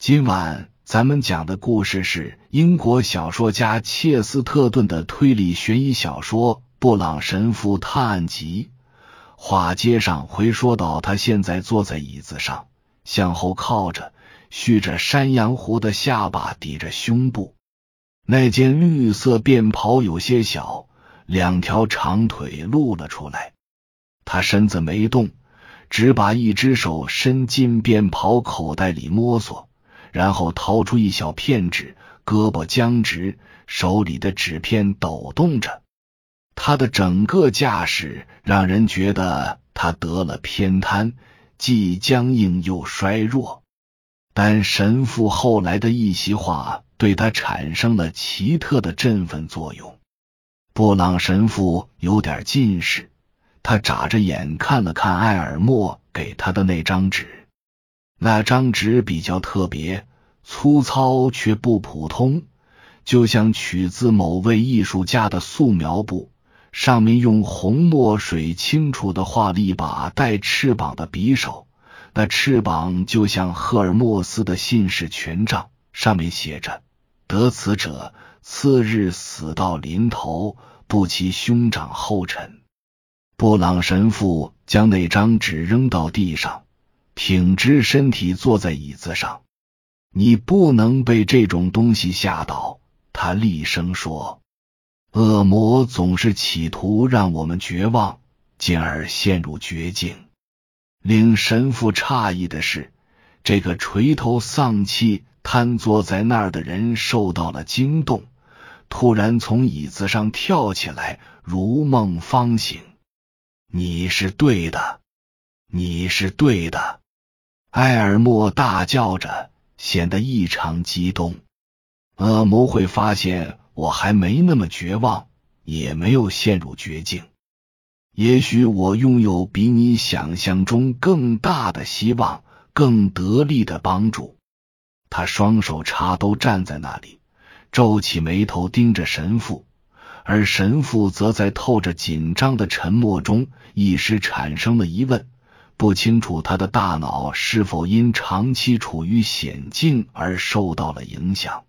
今晚咱们讲的故事是英国小说家切斯特顿的推理悬疑小说《布朗神父探案集》。话接上回说到，他现在坐在椅子上，向后靠着，蓄着山羊胡的下巴抵着胸部。那件绿色便袍有些小，两条长腿露了出来。他身子没动，只把一只手伸进便袍口袋里摸索。然后掏出一小片纸，胳膊僵直，手里的纸片抖动着。他的整个架势让人觉得他得了偏瘫，既僵硬又衰弱。但神父后来的一席话对他产生了奇特的振奋作用。布朗神父有点近视，他眨着眼看了看艾尔默给他的那张纸。那张纸比较特别，粗糙却不普通，就像取自某位艺术家的素描簿。上面用红墨水清楚的画了一把带翅膀的匕首，那翅膀就像赫尔墨斯的信使权杖。上面写着：“得此者次日死到临头，不其兄长后尘。”布朗神父将那张纸扔到地上。挺直身体坐在椅子上，你不能被这种东西吓倒。他厉声说：“恶魔总是企图让我们绝望，进而陷入绝境。”令神父诧异的是，这个垂头丧气瘫坐在那儿的人受到了惊动，突然从椅子上跳起来，如梦方醒。“你是对的，你是对的。”埃尔默大叫着，显得异常激动。恶魔会发现我还没那么绝望，也没有陷入绝境。也许我拥有比你想象中更大的希望，更得力的帮助。他双手插兜站在那里，皱起眉头盯着神父，而神父则在透着紧张的沉默中，一时产生了疑问。不清楚他的大脑是否因长期处于险境而受到了影响，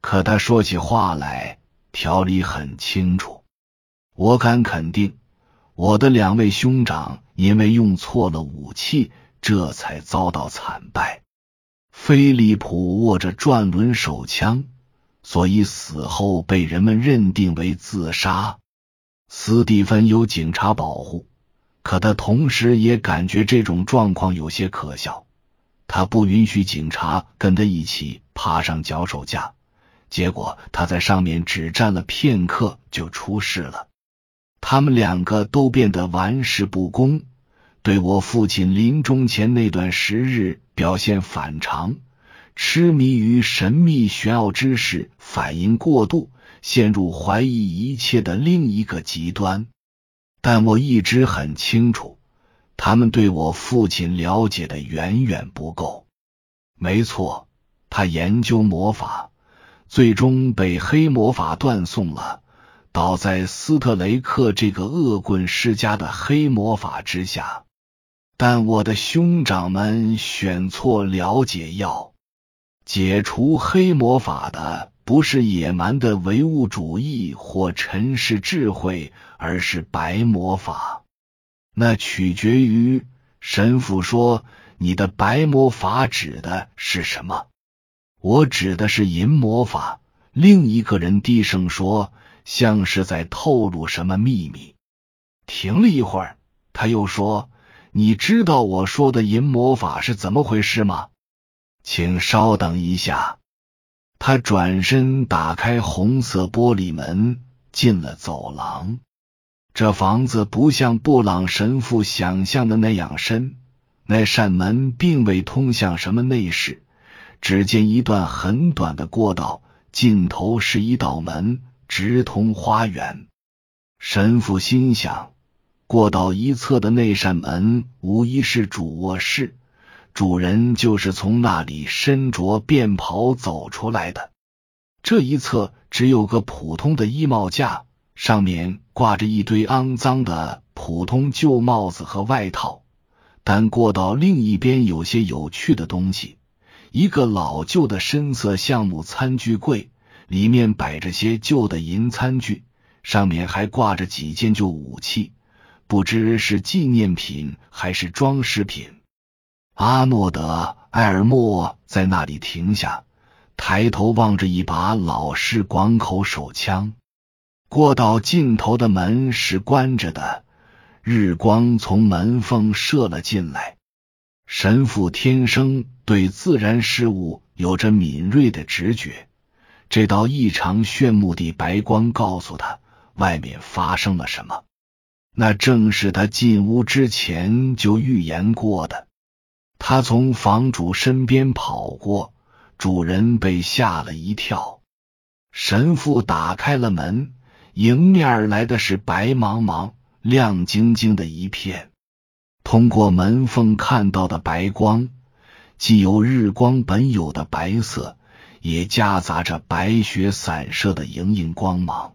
可他说起话来条理很清楚。我敢肯定，我的两位兄长因为用错了武器，这才遭到惨败。菲利普握着转轮手枪，所以死后被人们认定为自杀。斯蒂芬有警察保护。可他同时也感觉这种状况有些可笑。他不允许警察跟他一起爬上脚手架，结果他在上面只站了片刻就出事了。他们两个都变得玩世不恭，对我父亲临终前那段时日表现反常，痴迷于神秘玄奥之事，反应过度，陷入怀疑一切的另一个极端。但我一直很清楚，他们对我父亲了解的远远不够。没错，他研究魔法，最终被黑魔法断送了，倒在斯特雷克这个恶棍世家的黑魔法之下。但我的兄长们选错了解药，解除黑魔法的。不是野蛮的唯物主义或尘世智慧，而是白魔法。那取决于神父说你的白魔法指的是什么。我指的是银魔法。另一个人低声说，像是在透露什么秘密。停了一会儿，他又说：“你知道我说的银魔法是怎么回事吗？”请稍等一下。他转身打开红色玻璃门，进了走廊。这房子不像布朗神父想象的那样深，那扇门并未通向什么内室。只见一段很短的过道，尽头是一道门，直通花园。神父心想，过道一侧的那扇门无疑是主卧室。主人就是从那里身着便袍走出来的。这一侧只有个普通的衣帽架，上面挂着一堆肮脏的普通旧帽子和外套。但过道另一边有些有趣的东西：一个老旧的深色橡木餐具柜，里面摆着些旧的银餐具，上面还挂着几件旧武器，不知是纪念品还是装饰品。阿诺德·埃尔默在那里停下，抬头望着一把老式广口手枪。过道尽头的门是关着的，日光从门缝射了进来。神父天生对自然事物有着敏锐的直觉，这道异常炫目的白光告诉他外面发生了什么。那正是他进屋之前就预言过的。他从房主身边跑过，主人被吓了一跳。神父打开了门，迎面而来的是白茫茫、亮晶晶的一片。通过门缝看到的白光，既有日光本有的白色，也夹杂着白雪散射的莹莹光芒。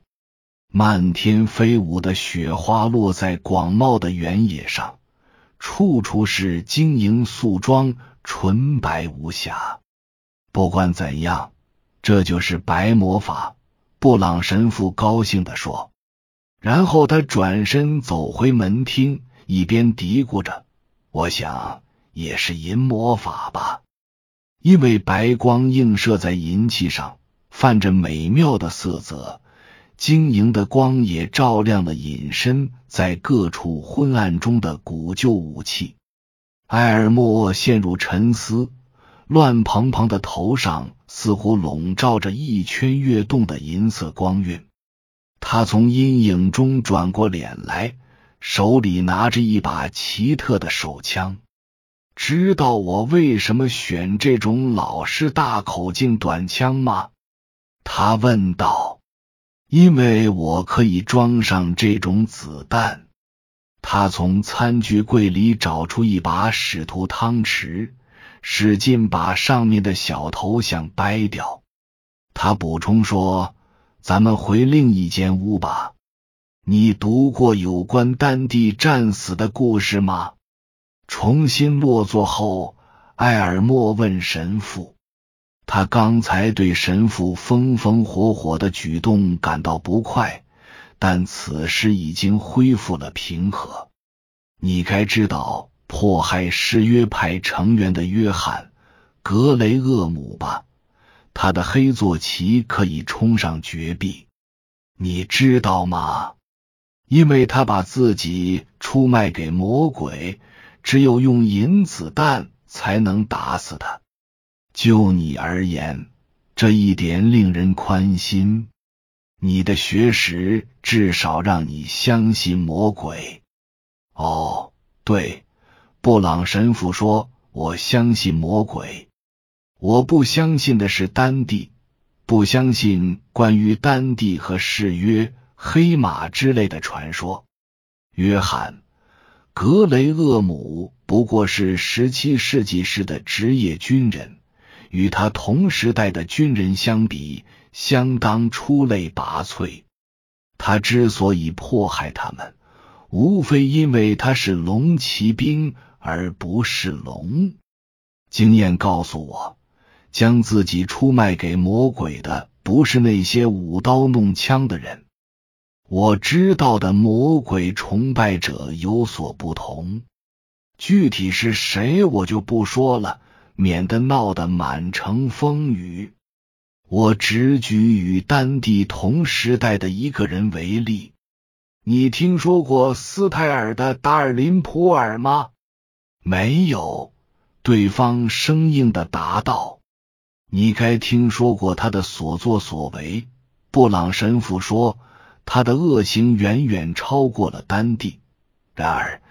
漫天飞舞的雪花落在广袤的原野上，处处是晶莹素妆，纯白无瑕。不管怎样，这就是白魔法。布朗神父高兴地说。然后他转身走回门厅。一边嘀咕着：“我想也是银魔法吧，因为白光映射在银器上，泛着美妙的色泽，晶莹的光也照亮了隐身在各处昏暗中的古旧武器。”埃尔默陷入沉思，乱蓬蓬的头上似乎笼罩着一圈跃动的银色光晕。他从阴影中转过脸来。手里拿着一把奇特的手枪，知道我为什么选这种老式大口径短枪吗？他问道。因为我可以装上这种子弹。他从餐具柜里找出一把使徒汤匙，使劲把上面的小头像掰掉。他补充说：“咱们回另一间屋吧。”你读过有关丹帝战死的故事吗？重新落座后，埃尔默问神父。他刚才对神父风风火火的举动感到不快，但此时已经恢复了平和。你该知道迫害誓约派成员的约翰·格雷厄姆吧？他的黑座骑可以冲上绝壁，你知道吗？因为他把自己出卖给魔鬼，只有用银子弹才能打死他。就你而言，这一点令人宽心。你的学识至少让你相信魔鬼。哦，对，布朗神父说：“我相信魔鬼。我不相信的是丹帝，不相信关于丹帝和誓约。”黑马之类的传说。约翰·格雷厄姆不过是十七世纪时的职业军人，与他同时代的军人相比，相当出类拔萃。他之所以迫害他们，无非因为他是龙骑兵，而不是龙。经验告诉我，将自己出卖给魔鬼的，不是那些舞刀弄枪的人。我知道的魔鬼崇拜者有所不同，具体是谁我就不说了，免得闹得满城风雨。我只举与丹帝同时代的一个人为例。你听说过斯泰尔的达尔林普尔吗？没有。对方生硬的答道：“你该听说过他的所作所为。”布朗神父说。他的恶行远远超过了丹帝，然而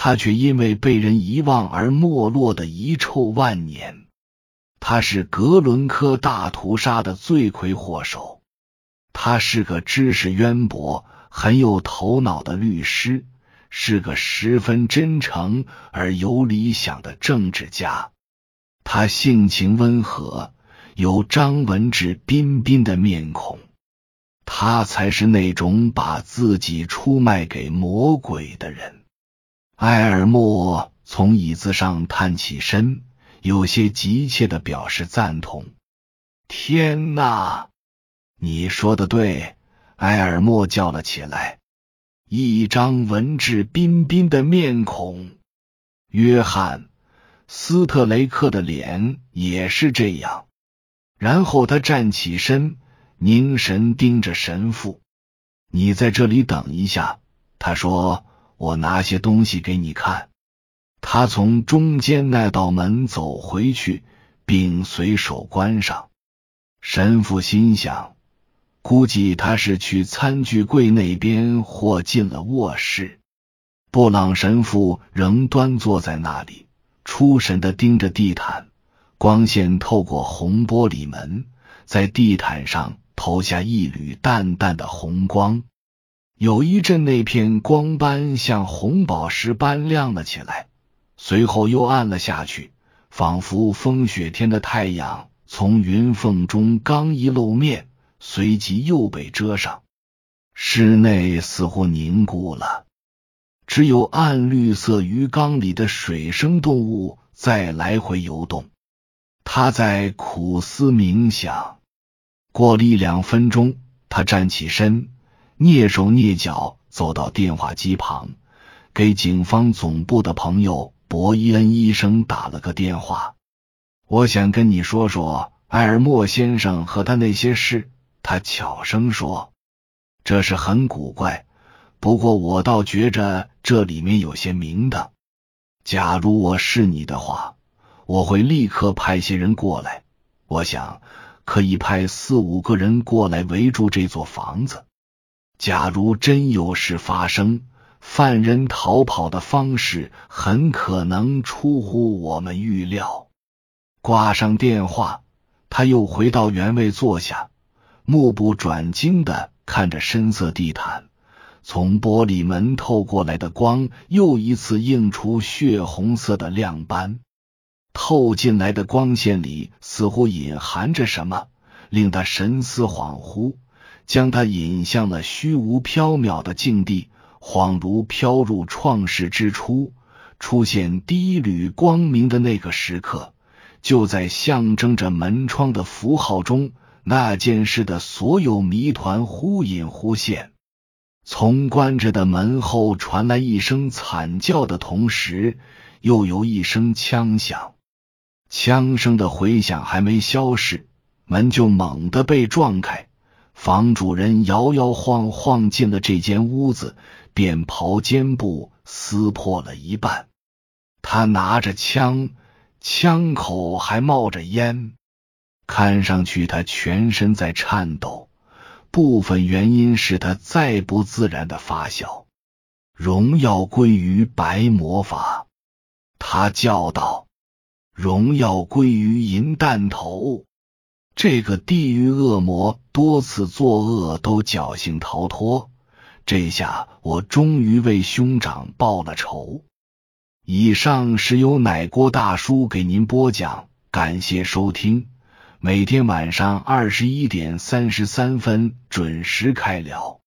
他却因为被人遗忘而没落的遗臭万年。他是格伦科大屠杀的罪魁祸首。他是个知识渊博、很有头脑的律师，是个十分真诚而有理想的政治家。他性情温和，有张文质彬彬的面孔。他才是那种把自己出卖给魔鬼的人。埃尔默从椅子上探起身，有些急切的表示赞同。天哪，你说的对！埃尔默叫了起来。一张文质彬彬的面孔，约翰·斯特雷克的脸也是这样。然后他站起身，凝神盯着神父。“你在这里等一下。”他说，“我拿些东西给你看。”他从中间那道门走回去，并随手关上。神父心想。估计他是去餐具柜那边，或进了卧室。布朗神父仍端坐在那里，出神的盯着地毯。光线透过红玻璃门，在地毯上投下一缕淡淡的红光。有一阵，那片光斑像红宝石般亮了起来，随后又暗了下去，仿佛风雪天的太阳从云缝中刚一露面。随即又被遮上，室内似乎凝固了，只有暗绿色鱼缸里的水生动物在来回游动。他在苦思冥想。过了一两分钟，他站起身，蹑手蹑脚走到电话机旁，给警方总部的朋友伯伊恩医生打了个电话。我想跟你说说埃尔默先生和他那些事。他悄声说：“这是很古怪，不过我倒觉着这里面有些明的。假如我是你的话，我会立刻派些人过来。我想可以派四五个人过来围住这座房子。假如真有事发生，犯人逃跑的方式很可能出乎我们预料。”挂上电话，他又回到原位坐下。目不转睛的看着深色地毯，从玻璃门透过来的光又一次映出血红色的亮斑。透进来的光线里似乎隐含着什么，令他神思恍惚，将他引向了虚无缥缈的境地，恍如飘入创世之初，出现第一缕光明的那个时刻，就在象征着门窗的符号中。那件事的所有谜团忽隐忽现，从关着的门后传来一声惨叫的同时，又有一声枪响。枪声的回响还没消逝，门就猛地被撞开，房主人摇摇晃晃进了这间屋子，便袍肩部撕破了一半。他拿着枪，枪口还冒着烟。看上去他全身在颤抖，部分原因是他再不自然的发笑。荣耀归于白魔法，他叫道：“荣耀归于银弹头。”这个地狱恶魔多次作恶都侥幸逃脱，这下我终于为兄长报了仇。以上是由奶锅大叔给您播讲，感谢收听。每天晚上二十一点三十三分准时开聊。